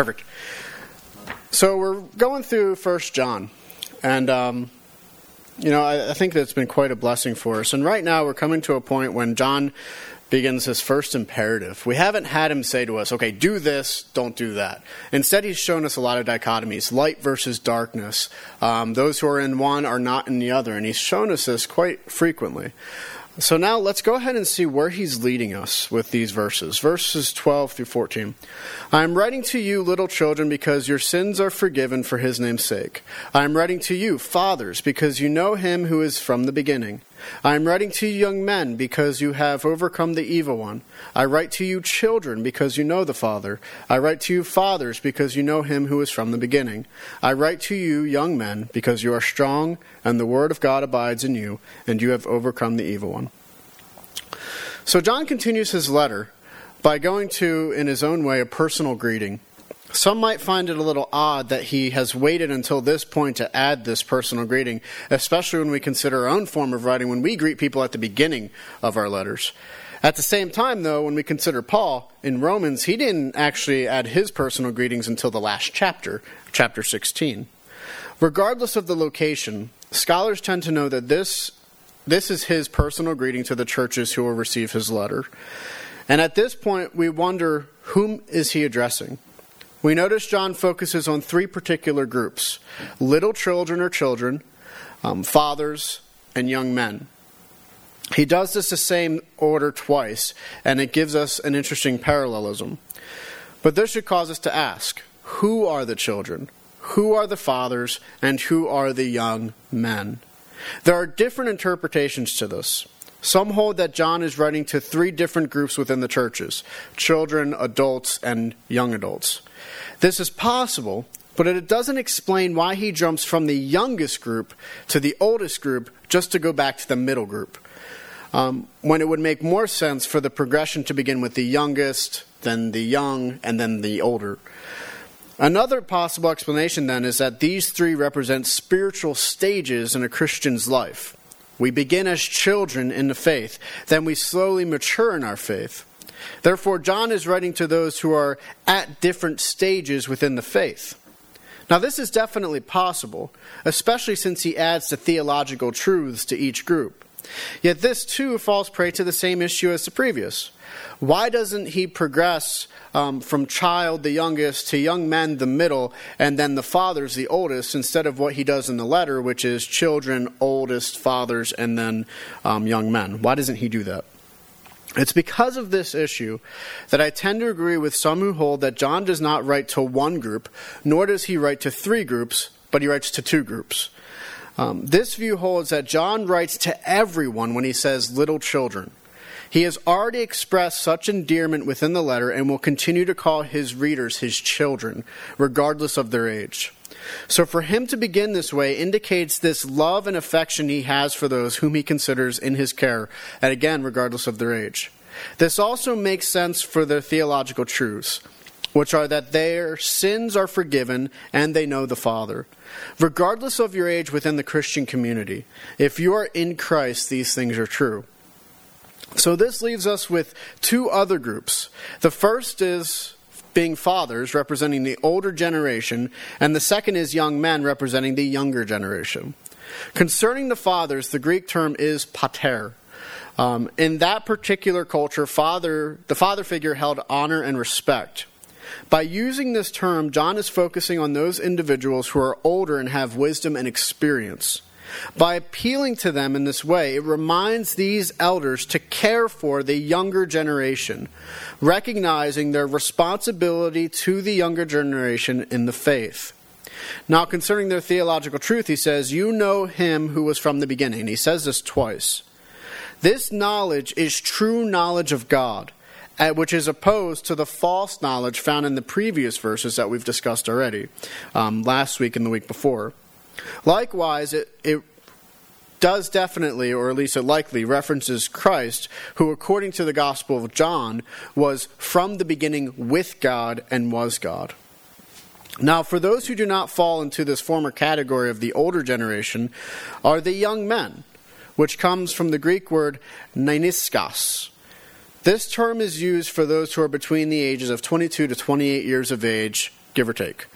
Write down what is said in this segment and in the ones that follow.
Perfect. So we're going through First John, and um, you know I, I think that's been quite a blessing for us. And right now we're coming to a point when John begins his first imperative. We haven't had him say to us, okay, do this, don't do that. Instead, he's shown us a lot of dichotomies light versus darkness. Um, those who are in one are not in the other, and he's shown us this quite frequently. So now let's go ahead and see where he's leading us with these verses. Verses 12 through 14. I am writing to you, little children, because your sins are forgiven for his name's sake. I am writing to you, fathers, because you know him who is from the beginning. I am writing to you, young men, because you have overcome the evil one. I write to you, children, because you know the Father. I write to you, fathers, because you know him who is from the beginning. I write to you, young men, because you are strong, and the word of God abides in you, and you have overcome the evil one. So John continues his letter by going to, in his own way, a personal greeting. Some might find it a little odd that he has waited until this point to add this personal greeting, especially when we consider our own form of writing when we greet people at the beginning of our letters. At the same time, though, when we consider Paul in Romans, he didn't actually add his personal greetings until the last chapter, chapter 16. Regardless of the location, scholars tend to know that this, this is his personal greeting to the churches who will receive his letter. And at this point, we wonder whom is he addressing? We notice John focuses on three particular groups little children or children, um, fathers, and young men. He does this the same order twice, and it gives us an interesting parallelism. But this should cause us to ask who are the children? Who are the fathers? And who are the young men? There are different interpretations to this. Some hold that John is writing to three different groups within the churches children, adults, and young adults. This is possible, but it doesn't explain why he jumps from the youngest group to the oldest group just to go back to the middle group. Um, when it would make more sense for the progression to begin with the youngest, then the young, and then the older. Another possible explanation then is that these three represent spiritual stages in a Christian's life. We begin as children in the faith, then we slowly mature in our faith. Therefore, John is writing to those who are at different stages within the faith. Now, this is definitely possible, especially since he adds the theological truths to each group. Yet this too falls prey to the same issue as the previous. Why doesn't he progress um, from child, the youngest, to young men, the middle, and then the fathers, the oldest, instead of what he does in the letter, which is children, oldest, fathers, and then um, young men? Why doesn't he do that? It's because of this issue that I tend to agree with some who hold that John does not write to one group, nor does he write to three groups, but he writes to two groups. Um, this view holds that John writes to everyone when he says little children. He has already expressed such endearment within the letter and will continue to call his readers his children, regardless of their age. So for him to begin this way indicates this love and affection he has for those whom he considers in his care, and again, regardless of their age. This also makes sense for their theological truths, which are that their sins are forgiven and they know the Father. Regardless of your age within the Christian community, if you are in Christ, these things are true. So this leaves us with two other groups. The first is being fathers, representing the older generation, and the second is young men, representing the younger generation. Concerning the fathers, the Greek term is pater. Um, in that particular culture, father, the father figure held honor and respect. By using this term, John is focusing on those individuals who are older and have wisdom and experience. By appealing to them in this way, it reminds these elders to care for the younger generation, recognizing their responsibility to the younger generation in the faith. Now, concerning their theological truth, he says, You know him who was from the beginning. He says this twice. This knowledge is true knowledge of God, which is opposed to the false knowledge found in the previous verses that we've discussed already, um, last week and the week before. Likewise, it, it does definitely, or at least it likely, references Christ, who, according to the Gospel of John, was from the beginning with God and was God. Now, for those who do not fall into this former category of the older generation, are the young men, which comes from the Greek word nainiskas. This term is used for those who are between the ages of 22 to 28 years of age give or take.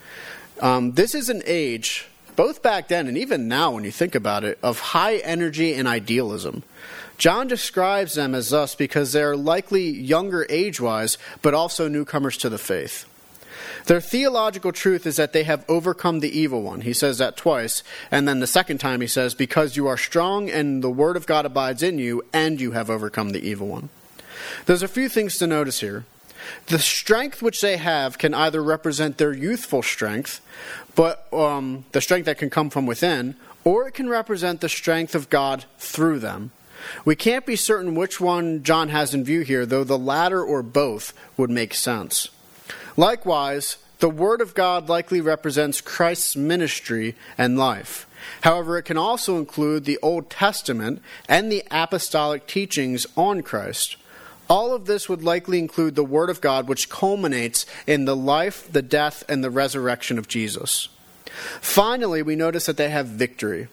Um, this is an age, both back then and even now when you think about it, of high energy and idealism. John describes them as thus because they're likely younger age wise, but also newcomers to the faith. Their theological truth is that they have overcome the evil one. He says that twice. And then the second time he says, Because you are strong and the word of God abides in you, and you have overcome the evil one. There's a few things to notice here. The strength which they have can either represent their youthful strength, but um, the strength that can come from within, or it can represent the strength of God through them. We can't be certain which one John has in view here, though the latter or both would make sense. Likewise, the Word of God likely represents Christ's ministry and life. However, it can also include the Old Testament and the apostolic teachings on Christ. All of this would likely include the Word of God, which culminates in the life, the death, and the resurrection of Jesus. Finally, we notice that they have victory.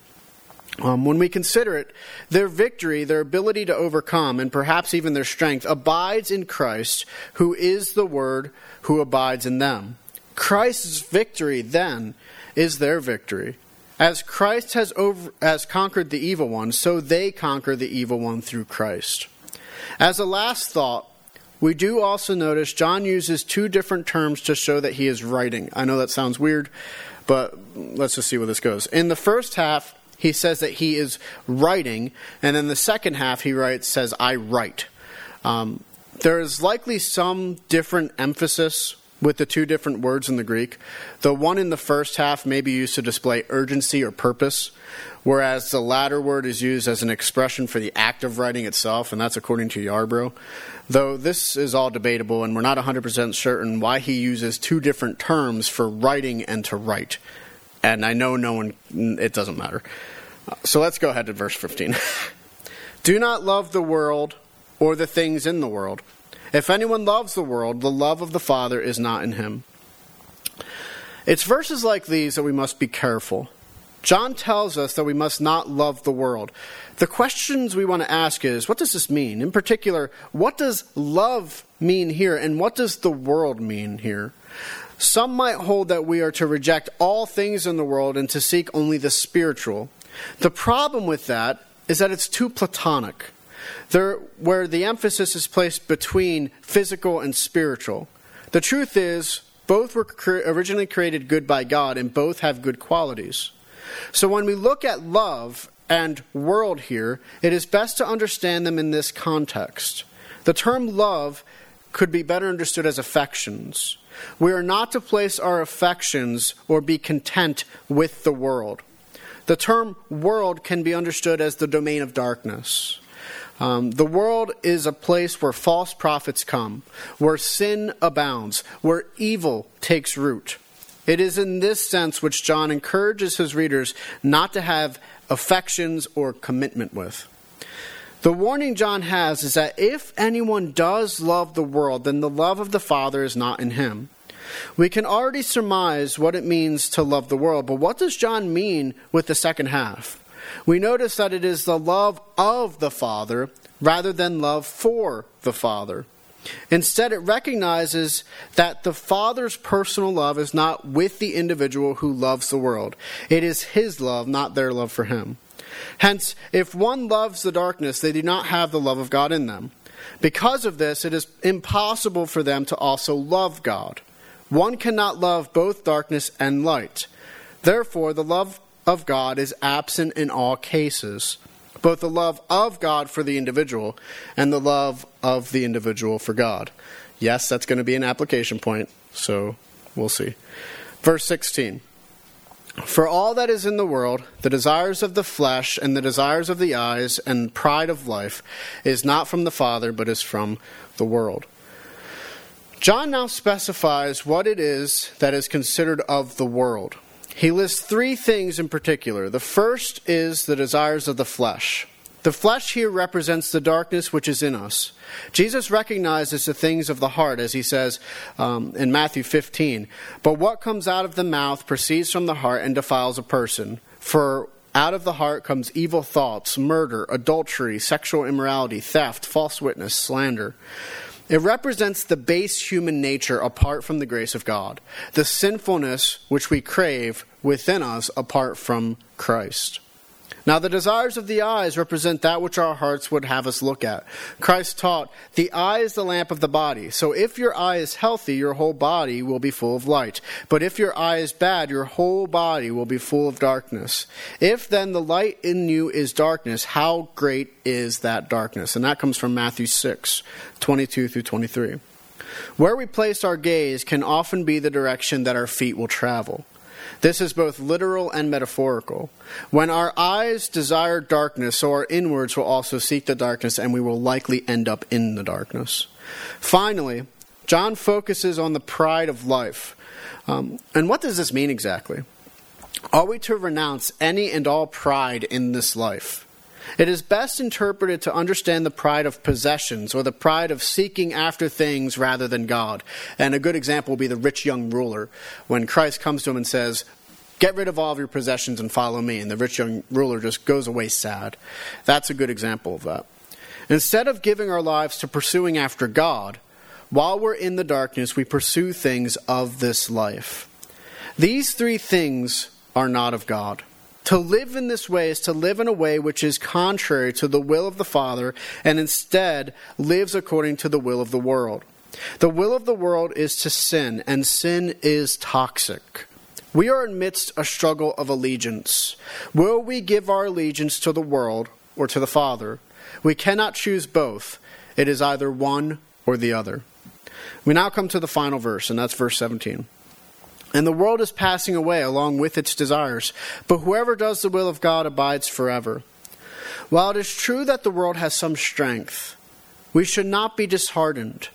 Um, when we consider it, their victory, their ability to overcome, and perhaps even their strength, abides in Christ, who is the Word who abides in them. Christ's victory, then, is their victory. As Christ has, over, has conquered the evil one, so they conquer the evil one through Christ. As a last thought, we do also notice John uses two different terms to show that he is writing. I know that sounds weird, but let's just see where this goes. In the first half, he says that he is writing, and in the second half he writes says, I write. Um, there is likely some different emphasis with the two different words in the Greek. The one in the first half may be used to display urgency or purpose, whereas the latter word is used as an expression for the act of writing itself, and that's according to Yarbrough. Though this is all debatable, and we're not 100% certain why he uses two different terms for writing and to write. And I know no one, it doesn't matter. So let's go ahead to verse 15. Do not love the world or the things in the world. If anyone loves the world, the love of the Father is not in him. It's verses like these that we must be careful. John tells us that we must not love the world. The questions we want to ask is what does this mean? In particular, what does love mean here, and what does the world mean here? Some might hold that we are to reject all things in the world and to seek only the spiritual. The problem with that is that it's too platonic there, where the emphasis is placed between physical and spiritual. The truth is, both were cre- originally created good by God and both have good qualities. So when we look at love and world here, it is best to understand them in this context. The term love could be better understood as affections. We are not to place our affections or be content with the world. The term world can be understood as the domain of darkness. Um, the world is a place where false prophets come, where sin abounds, where evil takes root. It is in this sense which John encourages his readers not to have affections or commitment with. The warning John has is that if anyone does love the world, then the love of the Father is not in him. We can already surmise what it means to love the world, but what does John mean with the second half? We notice that it is the love of the Father rather than love for the Father. Instead, it recognizes that the Father's personal love is not with the individual who loves the world. It is His love, not their love for Him. Hence, if one loves the darkness, they do not have the love of God in them. Because of this, it is impossible for them to also love God. One cannot love both darkness and light. Therefore, the love of God is absent in all cases, both the love of God for the individual and the love of the individual for God. Yes, that's going to be an application point, so we'll see. Verse 16 For all that is in the world, the desires of the flesh and the desires of the eyes and pride of life, is not from the Father, but is from the world. John now specifies what it is that is considered of the world. He lists three things in particular. The first is the desires of the flesh. The flesh here represents the darkness which is in us. Jesus recognizes the things of the heart, as he says um, in Matthew 15. But what comes out of the mouth proceeds from the heart and defiles a person. For out of the heart comes evil thoughts, murder, adultery, sexual immorality, theft, false witness, slander. It represents the base human nature apart from the grace of God, the sinfulness which we crave within us apart from Christ. Now, the desires of the eyes represent that which our hearts would have us look at. Christ taught, The eye is the lamp of the body. So if your eye is healthy, your whole body will be full of light. But if your eye is bad, your whole body will be full of darkness. If then the light in you is darkness, how great is that darkness? And that comes from Matthew 6, 22 through 23. Where we place our gaze can often be the direction that our feet will travel. This is both literal and metaphorical. When our eyes desire darkness, so our inwards will also seek the darkness, and we will likely end up in the darkness. Finally, John focuses on the pride of life. Um, and what does this mean exactly? Are we to renounce any and all pride in this life? It is best interpreted to understand the pride of possessions or the pride of seeking after things rather than God. And a good example will be the rich young ruler when Christ comes to him and says, Get rid of all of your possessions and follow me. And the rich young ruler just goes away sad. That's a good example of that. Instead of giving our lives to pursuing after God, while we're in the darkness, we pursue things of this life. These three things are not of God. To live in this way is to live in a way which is contrary to the will of the Father and instead lives according to the will of the world. The will of the world is to sin, and sin is toxic. We are amidst a struggle of allegiance. Will we give our allegiance to the world or to the Father? We cannot choose both. It is either one or the other. We now come to the final verse, and that's verse 17. And the world is passing away along with its desires, but whoever does the will of God abides forever. While it is true that the world has some strength, we should not be disheartened.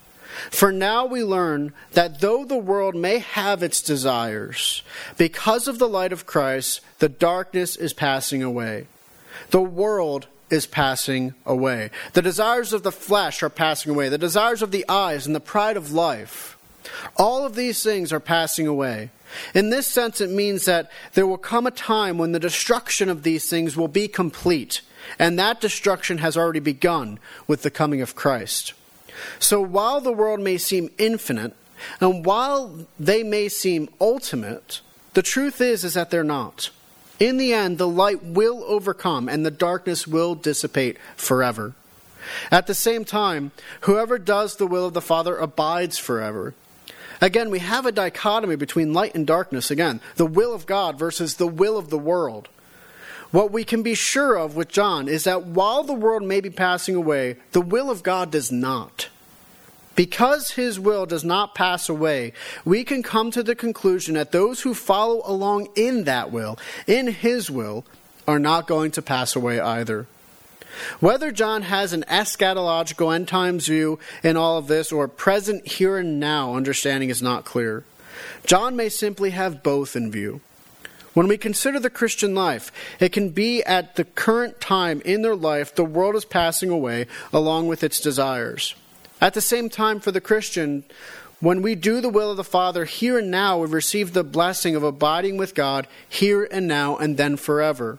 For now we learn that though the world may have its desires, because of the light of Christ, the darkness is passing away. The world is passing away. The desires of the flesh are passing away. The desires of the eyes and the pride of life all of these things are passing away. In this sense, it means that there will come a time when the destruction of these things will be complete, and that destruction has already begun with the coming of Christ. So while the world may seem infinite, and while they may seem ultimate, the truth is is that they're not. In the end, the light will overcome and the darkness will dissipate forever. At the same time, whoever does the will of the Father abides forever. Again, we have a dichotomy between light and darkness. Again, the will of God versus the will of the world. What we can be sure of with John is that while the world may be passing away, the will of God does not. Because his will does not pass away, we can come to the conclusion that those who follow along in that will, in his will, are not going to pass away either. Whether John has an eschatological end times view in all of this or present here and now understanding is not clear. John may simply have both in view. When we consider the Christian life, it can be at the current time in their life the world is passing away along with its desires. At the same time, for the Christian, when we do the will of the Father here and now, we receive the blessing of abiding with God here and now and then forever.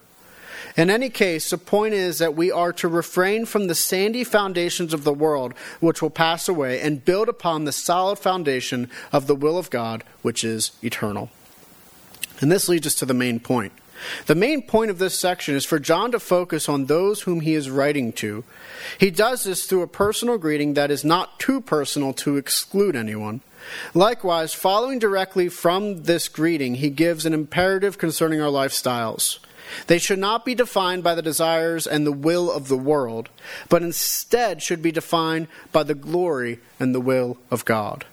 In any case, the point is that we are to refrain from the sandy foundations of the world, which will pass away, and build upon the solid foundation of the will of God, which is eternal. And this leads us to the main point. The main point of this section is for John to focus on those whom he is writing to. He does this through a personal greeting that is not too personal to exclude anyone. Likewise, following directly from this greeting, he gives an imperative concerning our lifestyles. They should not be defined by the desires and the will of the world, but instead should be defined by the glory and the will of God.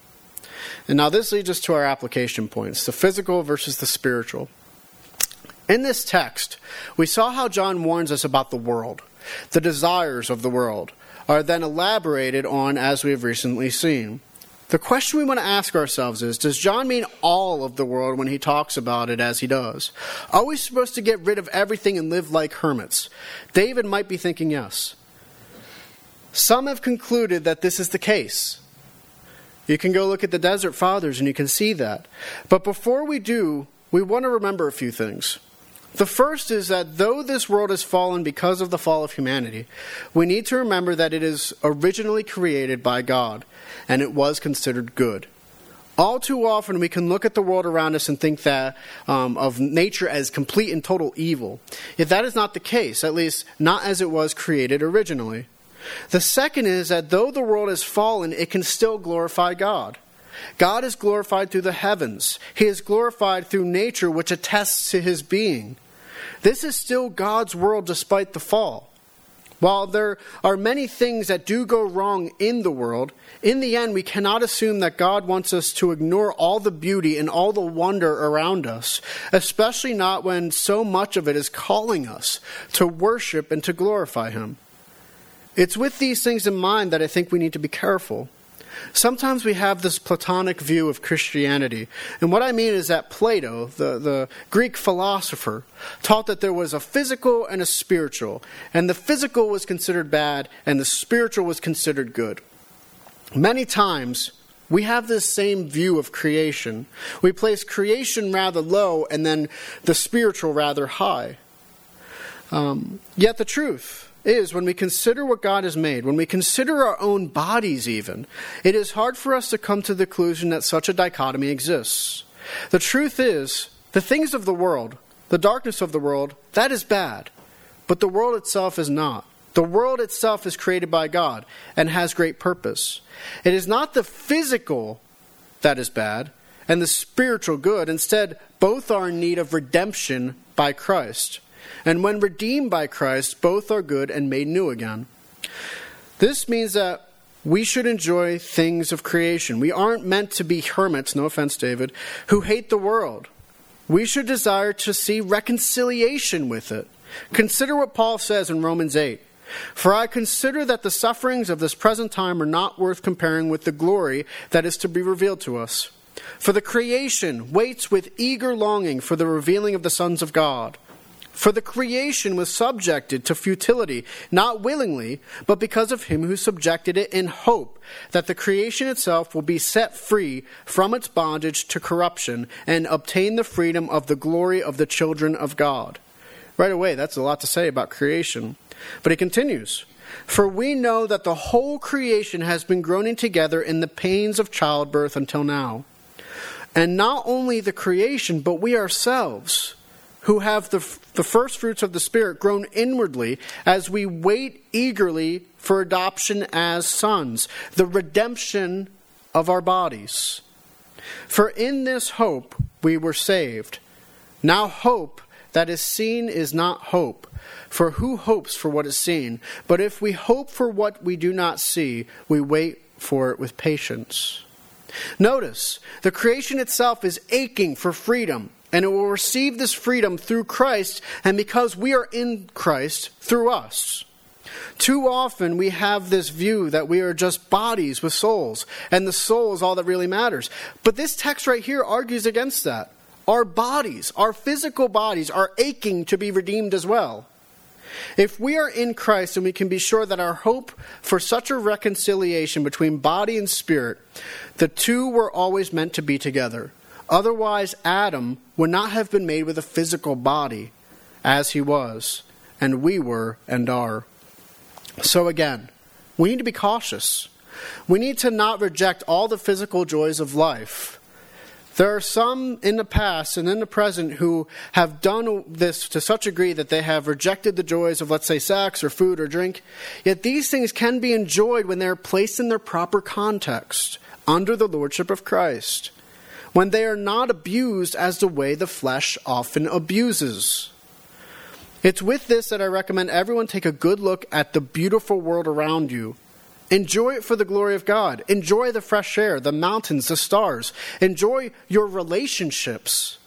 And now this leads us to our application points the physical versus the spiritual. In this text, we saw how John warns us about the world. The desires of the world are then elaborated on as we have recently seen. The question we want to ask ourselves is Does John mean all of the world when he talks about it as he does? Are we supposed to get rid of everything and live like hermits? David might be thinking yes. Some have concluded that this is the case. You can go look at the Desert Fathers and you can see that. But before we do, we want to remember a few things. The first is that though this world has fallen because of the fall of humanity, we need to remember that it is originally created by God, and it was considered good. All too often, we can look at the world around us and think that um, of nature as complete and total evil. Yet that is not the case, at least not as it was created originally. The second is that though the world has fallen, it can still glorify God. God is glorified through the heavens. He is glorified through nature, which attests to his being. This is still God's world despite the fall. While there are many things that do go wrong in the world, in the end, we cannot assume that God wants us to ignore all the beauty and all the wonder around us, especially not when so much of it is calling us to worship and to glorify Him. It's with these things in mind that I think we need to be careful. Sometimes we have this Platonic view of Christianity. And what I mean is that Plato, the, the Greek philosopher, taught that there was a physical and a spiritual. And the physical was considered bad, and the spiritual was considered good. Many times, we have this same view of creation. We place creation rather low and then the spiritual rather high. Um, yet the truth is when we consider what God has made, when we consider our own bodies even, it is hard for us to come to the conclusion that such a dichotomy exists. The truth is, the things of the world, the darkness of the world, that is bad. But the world itself is not. The world itself is created by God and has great purpose. It is not the physical that is bad and the spiritual good. Instead, both are in need of redemption by Christ. And when redeemed by Christ, both are good and made new again. This means that we should enjoy things of creation. We aren't meant to be hermits, no offense, David, who hate the world. We should desire to see reconciliation with it. Consider what Paul says in Romans 8. For I consider that the sufferings of this present time are not worth comparing with the glory that is to be revealed to us. For the creation waits with eager longing for the revealing of the sons of God. For the creation was subjected to futility, not willingly, but because of him who subjected it in hope that the creation itself will be set free from its bondage to corruption and obtain the freedom of the glory of the children of God. Right away, that's a lot to say about creation. But he continues For we know that the whole creation has been groaning together in the pains of childbirth until now. And not only the creation, but we ourselves who have the, the first fruits of the Spirit groan inwardly as we wait eagerly for adoption as sons, the redemption of our bodies. For in this hope we were saved. Now, hope that is seen is not hope. For who hopes for what is seen? But if we hope for what we do not see, we wait for it with patience. Notice, the creation itself is aching for freedom and it will receive this freedom through Christ and because we are in Christ through us. Too often we have this view that we are just bodies with souls, and the soul is all that really matters. But this text right here argues against that. Our bodies, our physical bodies, are aching to be redeemed as well. If we are in Christ and we can be sure that our hope for such a reconciliation between body and spirit, the two were always meant to be together. Otherwise, Adam would not have been made with a physical body as he was, and we were and are. So, again, we need to be cautious. We need to not reject all the physical joys of life. There are some in the past and in the present who have done this to such a degree that they have rejected the joys of, let's say, sex or food or drink. Yet these things can be enjoyed when they are placed in their proper context, under the lordship of Christ when they are not abused as the way the flesh often abuses. It's with this that I recommend everyone take a good look at the beautiful world around you. Enjoy it for the glory of God. Enjoy the fresh air, the mountains, the stars. Enjoy your relationships.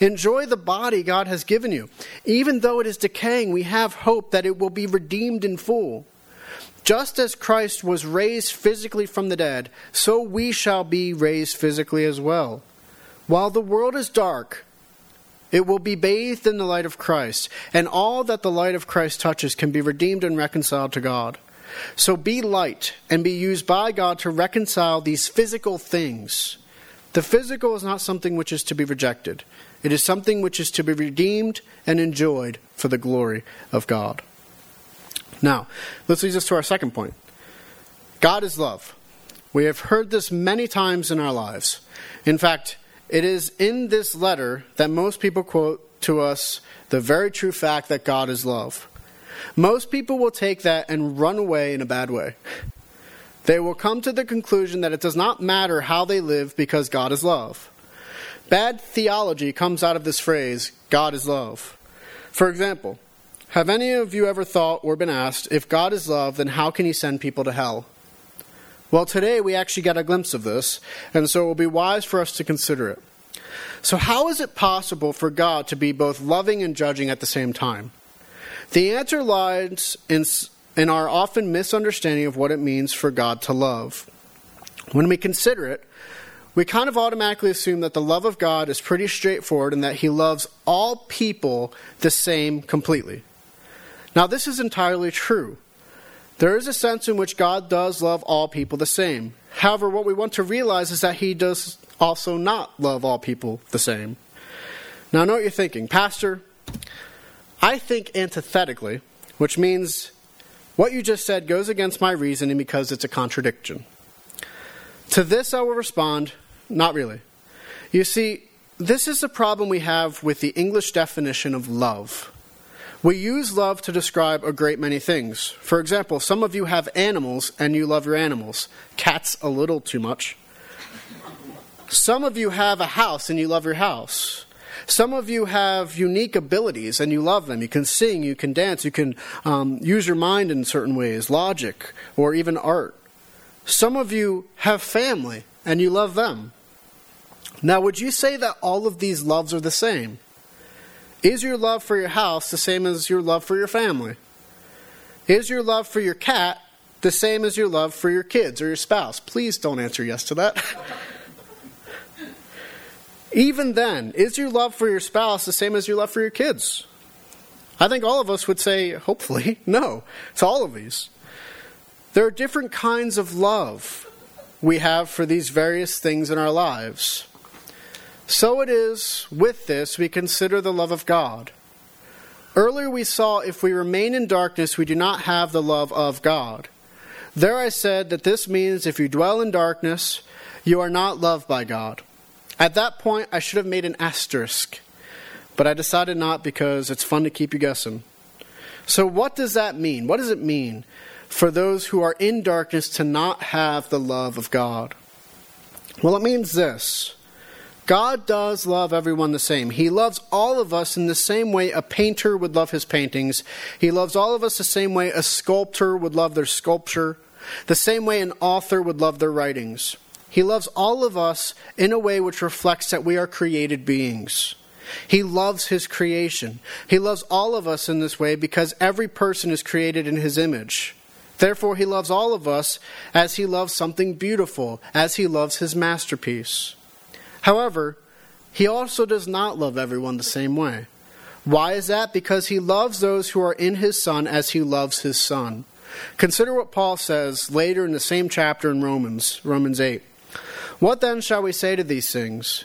Enjoy the body God has given you. Even though it is decaying, we have hope that it will be redeemed in full. Just as Christ was raised physically from the dead, so we shall be raised physically as well. While the world is dark, it will be bathed in the light of Christ, and all that the light of Christ touches can be redeemed and reconciled to God. So be light and be used by God to reconcile these physical things The physical is not something which is to be rejected, it is something which is to be redeemed and enjoyed for the glory of God. Now, this leads us to our second point God is love. We have heard this many times in our lives. In fact, it is in this letter that most people quote to us the very true fact that God is love. Most people will take that and run away in a bad way. They will come to the conclusion that it does not matter how they live because God is love. Bad theology comes out of this phrase, God is love. For example, have any of you ever thought or been asked, if God is love, then how can he send people to hell? Well, today we actually got a glimpse of this, and so it will be wise for us to consider it. So, how is it possible for God to be both loving and judging at the same time? The answer lies in, in our often misunderstanding of what it means for God to love. When we consider it, we kind of automatically assume that the love of God is pretty straightforward and that He loves all people the same completely. Now, this is entirely true. There is a sense in which God does love all people the same. However, what we want to realize is that He does also not love all people the same. Now, I know what you're thinking. Pastor, I think antithetically, which means what you just said goes against my reasoning because it's a contradiction. To this, I will respond, not really. You see, this is the problem we have with the English definition of love. We use love to describe a great many things. For example, some of you have animals and you love your animals. Cats a little too much. Some of you have a house and you love your house. Some of you have unique abilities and you love them. You can sing, you can dance, you can um, use your mind in certain ways, logic, or even art. Some of you have family and you love them. Now, would you say that all of these loves are the same? Is your love for your house the same as your love for your family? Is your love for your cat the same as your love for your kids or your spouse? Please don't answer yes to that. Even then, is your love for your spouse the same as your love for your kids? I think all of us would say, hopefully, no. It's all of these. There are different kinds of love we have for these various things in our lives. So it is with this we consider the love of God. Earlier we saw if we remain in darkness, we do not have the love of God. There I said that this means if you dwell in darkness, you are not loved by God. At that point, I should have made an asterisk, but I decided not because it's fun to keep you guessing. So, what does that mean? What does it mean for those who are in darkness to not have the love of God? Well, it means this God does love everyone the same. He loves all of us in the same way a painter would love his paintings. He loves all of us the same way a sculptor would love their sculpture, the same way an author would love their writings. He loves all of us in a way which reflects that we are created beings. He loves his creation. He loves all of us in this way because every person is created in his image. Therefore, he loves all of us as he loves something beautiful, as he loves his masterpiece. However, he also does not love everyone the same way. Why is that? Because he loves those who are in his Son as he loves his Son. Consider what Paul says later in the same chapter in Romans, Romans 8. What then shall we say to these things?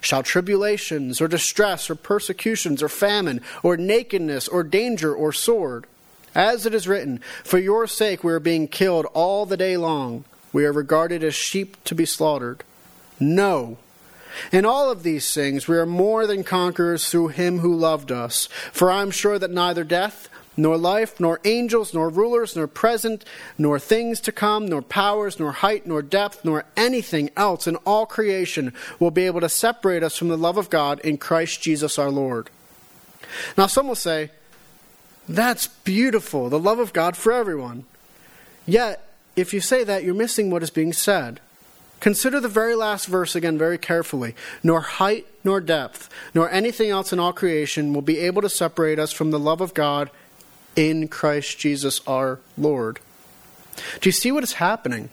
Shall tribulations, or distress, or persecutions, or famine, or nakedness, or danger, or sword? As it is written, For your sake we are being killed all the day long. We are regarded as sheep to be slaughtered. No. In all of these things we are more than conquerors through him who loved us. For I am sure that neither death, nor life, nor angels, nor rulers, nor present, nor things to come, nor powers, nor height, nor depth, nor anything else in all creation will be able to separate us from the love of God in Christ Jesus our Lord. Now, some will say, that's beautiful, the love of God for everyone. Yet, if you say that, you're missing what is being said. Consider the very last verse again very carefully. Nor height, nor depth, nor anything else in all creation will be able to separate us from the love of God in Christ Jesus our Lord. Do you see what is happening?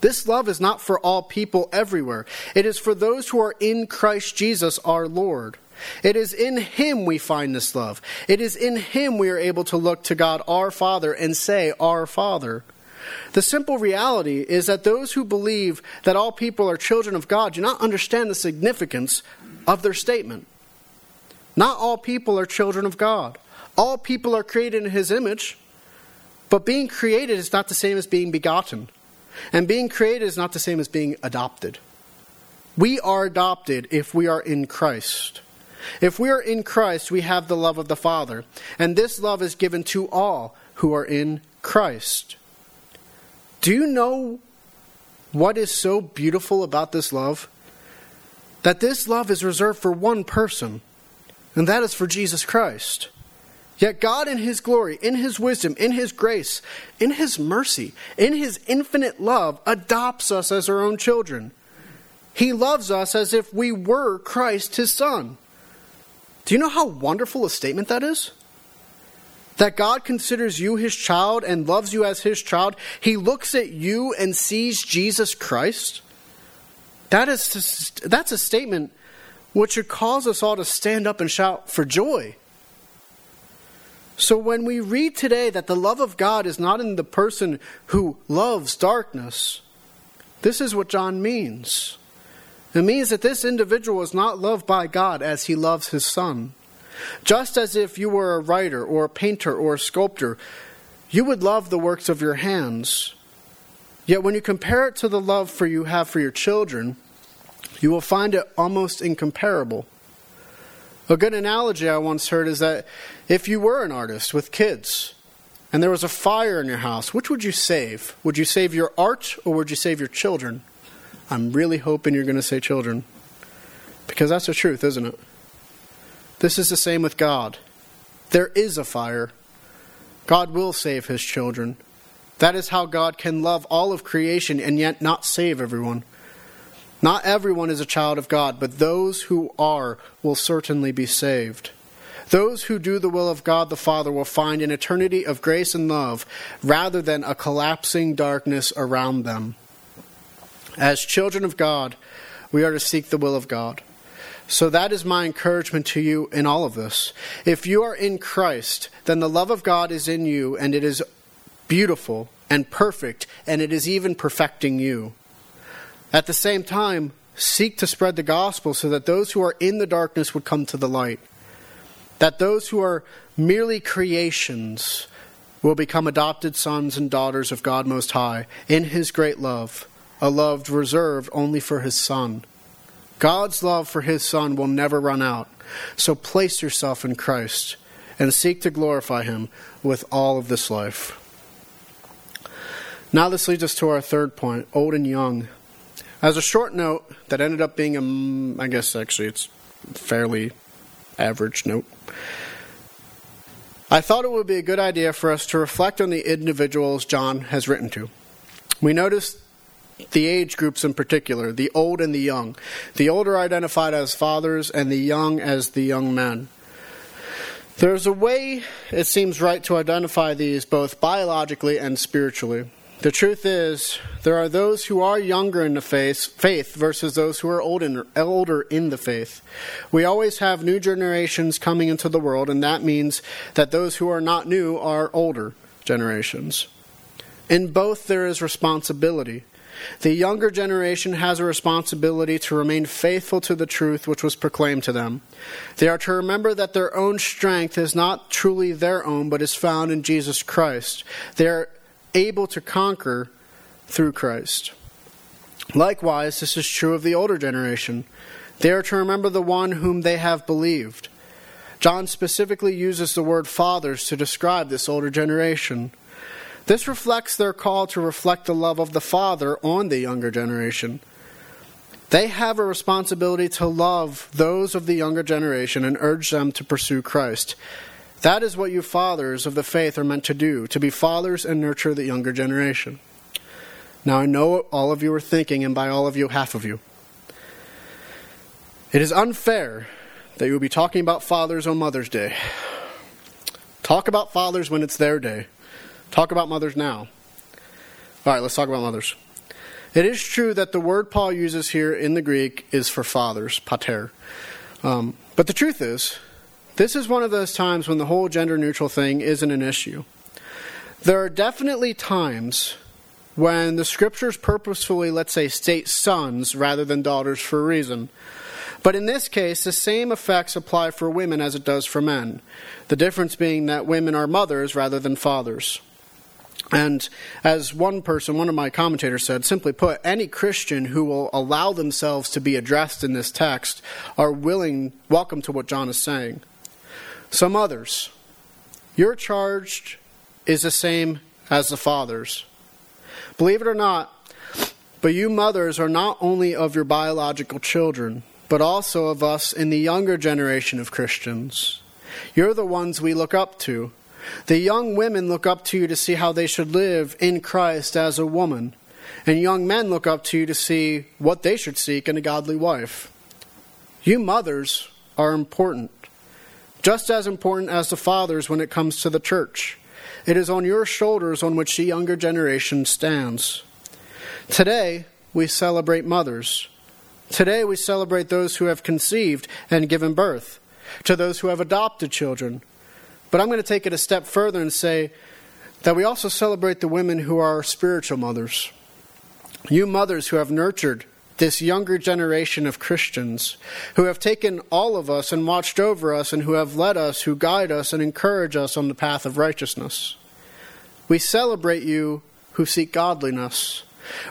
This love is not for all people everywhere. It is for those who are in Christ Jesus our Lord. It is in Him we find this love. It is in Him we are able to look to God our Father and say, Our Father. The simple reality is that those who believe that all people are children of God do not understand the significance of their statement. Not all people are children of God. All people are created in His image, but being created is not the same as being begotten. And being created is not the same as being adopted. We are adopted if we are in Christ. If we are in Christ, we have the love of the Father. And this love is given to all who are in Christ. Do you know what is so beautiful about this love? That this love is reserved for one person, and that is for Jesus Christ. Yet God, in His glory, in His wisdom, in His grace, in His mercy, in His infinite love, adopts us as our own children. He loves us as if we were Christ, His Son. Do you know how wonderful a statement that is? That God considers you his child and loves you as his child. He looks at you and sees Jesus Christ. That is that's a statement which should cause us all to stand up and shout for joy. So when we read today that the love of God is not in the person who loves darkness, this is what John means. It means that this individual is not loved by God as he loves his son. Just as if you were a writer or a painter or a sculptor, you would love the works of your hands. Yet when you compare it to the love for you have for your children, you will find it almost incomparable. A good analogy I once heard is that if you were an artist with kids and there was a fire in your house, which would you save? Would you save your art or would you save your children? I'm really hoping you're going to say children. Because that's the truth, isn't it? This is the same with God. There is a fire. God will save his children. That is how God can love all of creation and yet not save everyone. Not everyone is a child of God, but those who are will certainly be saved. Those who do the will of God the Father will find an eternity of grace and love rather than a collapsing darkness around them. As children of God, we are to seek the will of God. So that is my encouragement to you in all of this. If you are in Christ, then the love of God is in you, and it is beautiful and perfect, and it is even perfecting you. At the same time, seek to spread the gospel so that those who are in the darkness would come to the light. That those who are merely creations will become adopted sons and daughters of God Most High in His great love a love reserved only for his son. God's love for his son will never run out. So place yourself in Christ and seek to glorify him with all of this life. Now, this leads us to our third point old and young. As a short note that ended up being a, I guess actually it's fairly average note. I thought it would be a good idea for us to reflect on the individuals John has written to. We noticed the age groups in particular, the old and the young. The old are identified as fathers, and the young as the young men. There's a way, it seems right, to identify these both biologically and spiritually. The truth is, there are those who are younger in the faith, faith versus those who are old in, older in the faith. We always have new generations coming into the world, and that means that those who are not new are older generations. In both, there is responsibility. The younger generation has a responsibility to remain faithful to the truth which was proclaimed to them. They are to remember that their own strength is not truly their own, but is found in Jesus Christ. They are able to conquer through Christ. Likewise, this is true of the older generation. They are to remember the one whom they have believed. John specifically uses the word fathers to describe this older generation. This reflects their call to reflect the love of the Father on the younger generation. They have a responsibility to love those of the younger generation and urge them to pursue Christ. That is what you fathers of the faith are meant to do, to be fathers and nurture the younger generation. Now I know all of you are thinking, and by all of you, half of you. It is unfair that you will be talking about fathers on Mother's Day. Talk about fathers when it's their day. Talk about mothers now. All right, let's talk about mothers. It is true that the word Paul uses here in the Greek is for fathers, pater. Um, but the truth is, this is one of those times when the whole gender neutral thing isn't an issue. There are definitely times when the scriptures purposefully, let's say, state sons rather than daughters for a reason. But in this case, the same effects apply for women as it does for men. The difference being that women are mothers rather than fathers. And as one person, one of my commentators said, simply put, any Christian who will allow themselves to be addressed in this text are willing, welcome to what John is saying. Some others, your charge is the same as the fathers. Believe it or not, but you mothers are not only of your biological children, but also of us in the younger generation of Christians. You're the ones we look up to. The young women look up to you to see how they should live in Christ as a woman. And young men look up to you to see what they should seek in a godly wife. You mothers are important, just as important as the fathers when it comes to the church. It is on your shoulders on which the younger generation stands. Today, we celebrate mothers. Today, we celebrate those who have conceived and given birth, to those who have adopted children, but I'm going to take it a step further and say that we also celebrate the women who are spiritual mothers. You mothers who have nurtured this younger generation of Christians, who have taken all of us and watched over us, and who have led us, who guide us, and encourage us on the path of righteousness. We celebrate you who seek godliness.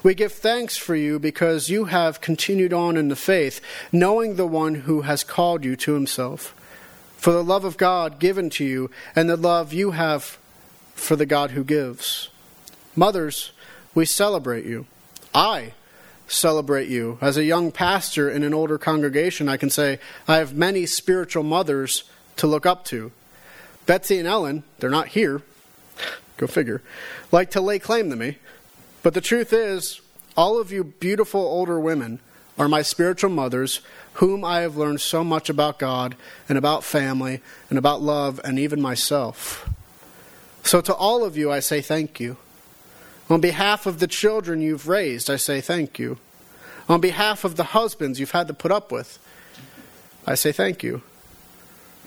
We give thanks for you because you have continued on in the faith, knowing the one who has called you to himself for the love of God given to you, and the love you have for the God who gives. Mothers, we celebrate you. I celebrate you. As a young pastor in an older congregation, I can say I have many spiritual mothers to look up to. Betsy and Ellen, they're not here, go figure, like to lay claim to me. But the truth is, all of you beautiful older women are my spiritual mothers whom I have learned so much about God and about family and about love and even myself. So, to all of you, I say thank you. On behalf of the children you've raised, I say thank you. On behalf of the husbands you've had to put up with, I say thank you.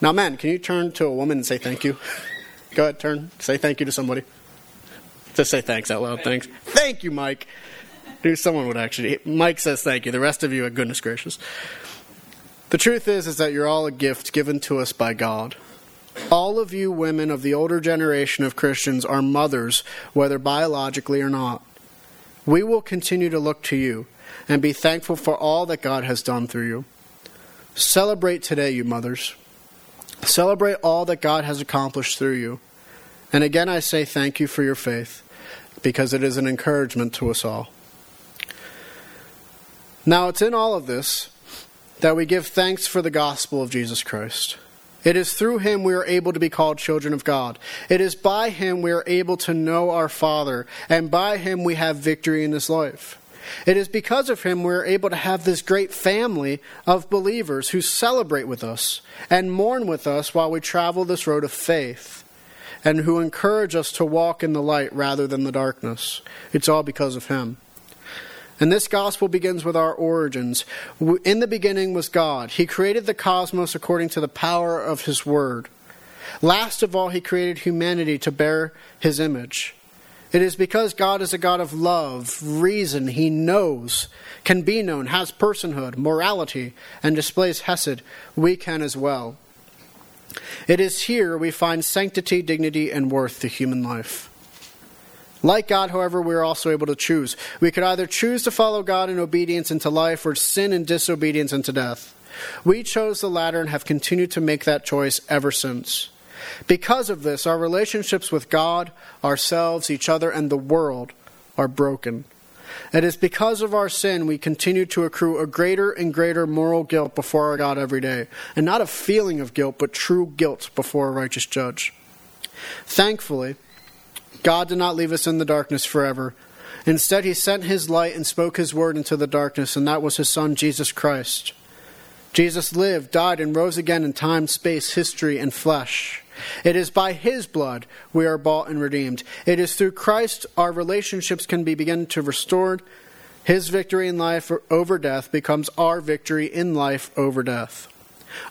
Now, men, can you turn to a woman and say thank you? Go ahead, turn. Say thank you to somebody. Just say thanks out loud. Thanks. Thank you, Mike. Dude, someone would actually. Mike says thank you. The rest of you are goodness gracious. The truth is, is that you're all a gift given to us by God. All of you women of the older generation of Christians are mothers, whether biologically or not. We will continue to look to you and be thankful for all that God has done through you. Celebrate today, you mothers. Celebrate all that God has accomplished through you. And again, I say thank you for your faith, because it is an encouragement to us all. Now, it's in all of this that we give thanks for the gospel of Jesus Christ. It is through him we are able to be called children of God. It is by him we are able to know our Father, and by him we have victory in this life. It is because of him we are able to have this great family of believers who celebrate with us and mourn with us while we travel this road of faith, and who encourage us to walk in the light rather than the darkness. It's all because of him. And this gospel begins with our origins. In the beginning was God. He created the cosmos according to the power of His word. Last of all, He created humanity to bear His image. It is because God is a God of love, reason, He knows, can be known, has personhood, morality, and displays Hesed, we can as well. It is here we find sanctity, dignity, and worth to human life. Like God, however, we are also able to choose. We could either choose to follow God in obedience into life or sin and disobedience into death. We chose the latter and have continued to make that choice ever since. Because of this, our relationships with God, ourselves, each other, and the world are broken. It is because of our sin we continue to accrue a greater and greater moral guilt before our God every day. And not a feeling of guilt, but true guilt before a righteous judge. Thankfully, God did not leave us in the darkness forever. Instead, he sent his light and spoke his word into the darkness, and that was his son, Jesus Christ. Jesus lived, died, and rose again in time, space, history, and flesh. It is by his blood we are bought and redeemed. It is through Christ our relationships can be begun to restored. His victory in life over death becomes our victory in life over death.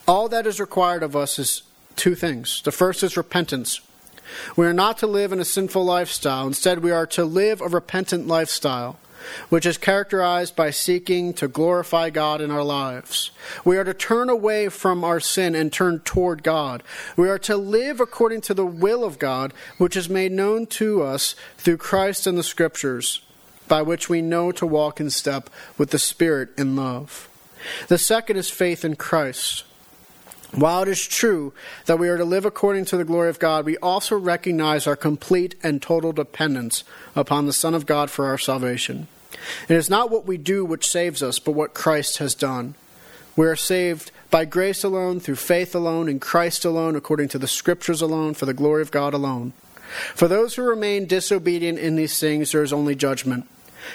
All that is required of us is two things. The first is repentance. We are not to live in a sinful lifestyle. Instead, we are to live a repentant lifestyle, which is characterized by seeking to glorify God in our lives. We are to turn away from our sin and turn toward God. We are to live according to the will of God, which is made known to us through Christ and the Scriptures, by which we know to walk in step with the Spirit in love. The second is faith in Christ. While it is true that we are to live according to the glory of God, we also recognize our complete and total dependence upon the Son of God for our salvation. It is not what we do which saves us, but what Christ has done. We are saved by grace alone, through faith alone, in Christ alone, according to the Scriptures alone, for the glory of God alone. For those who remain disobedient in these things, there is only judgment.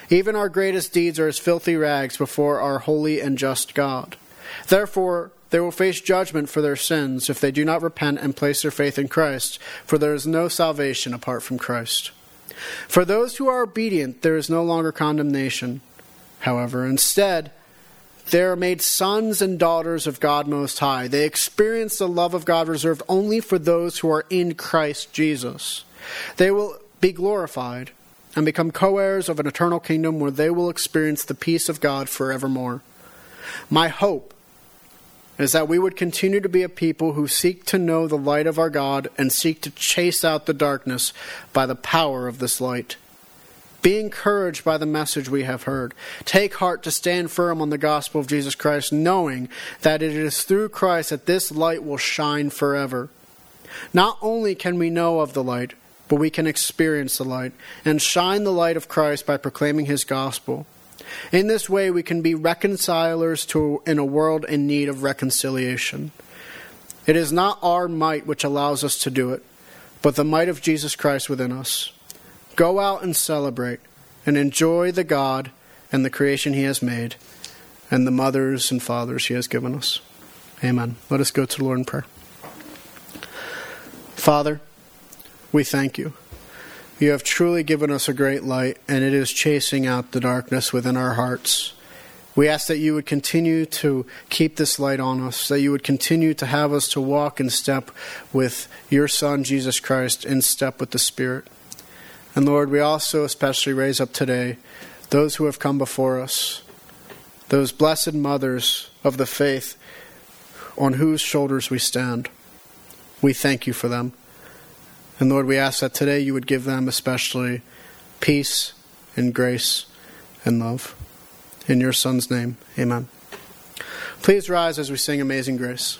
Even our greatest deeds are as filthy rags before our holy and just God. Therefore, they will face judgment for their sins if they do not repent and place their faith in Christ, for there is no salvation apart from Christ. For those who are obedient, there is no longer condemnation. However, instead, they are made sons and daughters of God Most High. They experience the love of God reserved only for those who are in Christ Jesus. They will be glorified and become co heirs of an eternal kingdom where they will experience the peace of God forevermore. My hope is that we would continue to be a people who seek to know the light of our God and seek to chase out the darkness by the power of this light. Be encouraged by the message we have heard. Take heart to stand firm on the gospel of Jesus Christ, knowing that it is through Christ that this light will shine forever. Not only can we know of the light, but we can experience the light and shine the light of Christ by proclaiming his gospel. In this way, we can be reconcilers to, in a world in need of reconciliation. It is not our might which allows us to do it, but the might of Jesus Christ within us. Go out and celebrate and enjoy the God and the creation He has made and the mothers and fathers He has given us. Amen. Let us go to the Lord in prayer. Father, we thank you. You have truly given us a great light, and it is chasing out the darkness within our hearts. We ask that you would continue to keep this light on us, that you would continue to have us to walk in step with your Son, Jesus Christ, in step with the Spirit. And Lord, we also especially raise up today those who have come before us, those blessed mothers of the faith on whose shoulders we stand. We thank you for them. And Lord, we ask that today you would give them especially peace and grace and love. In your Son's name, amen. Please rise as we sing Amazing Grace.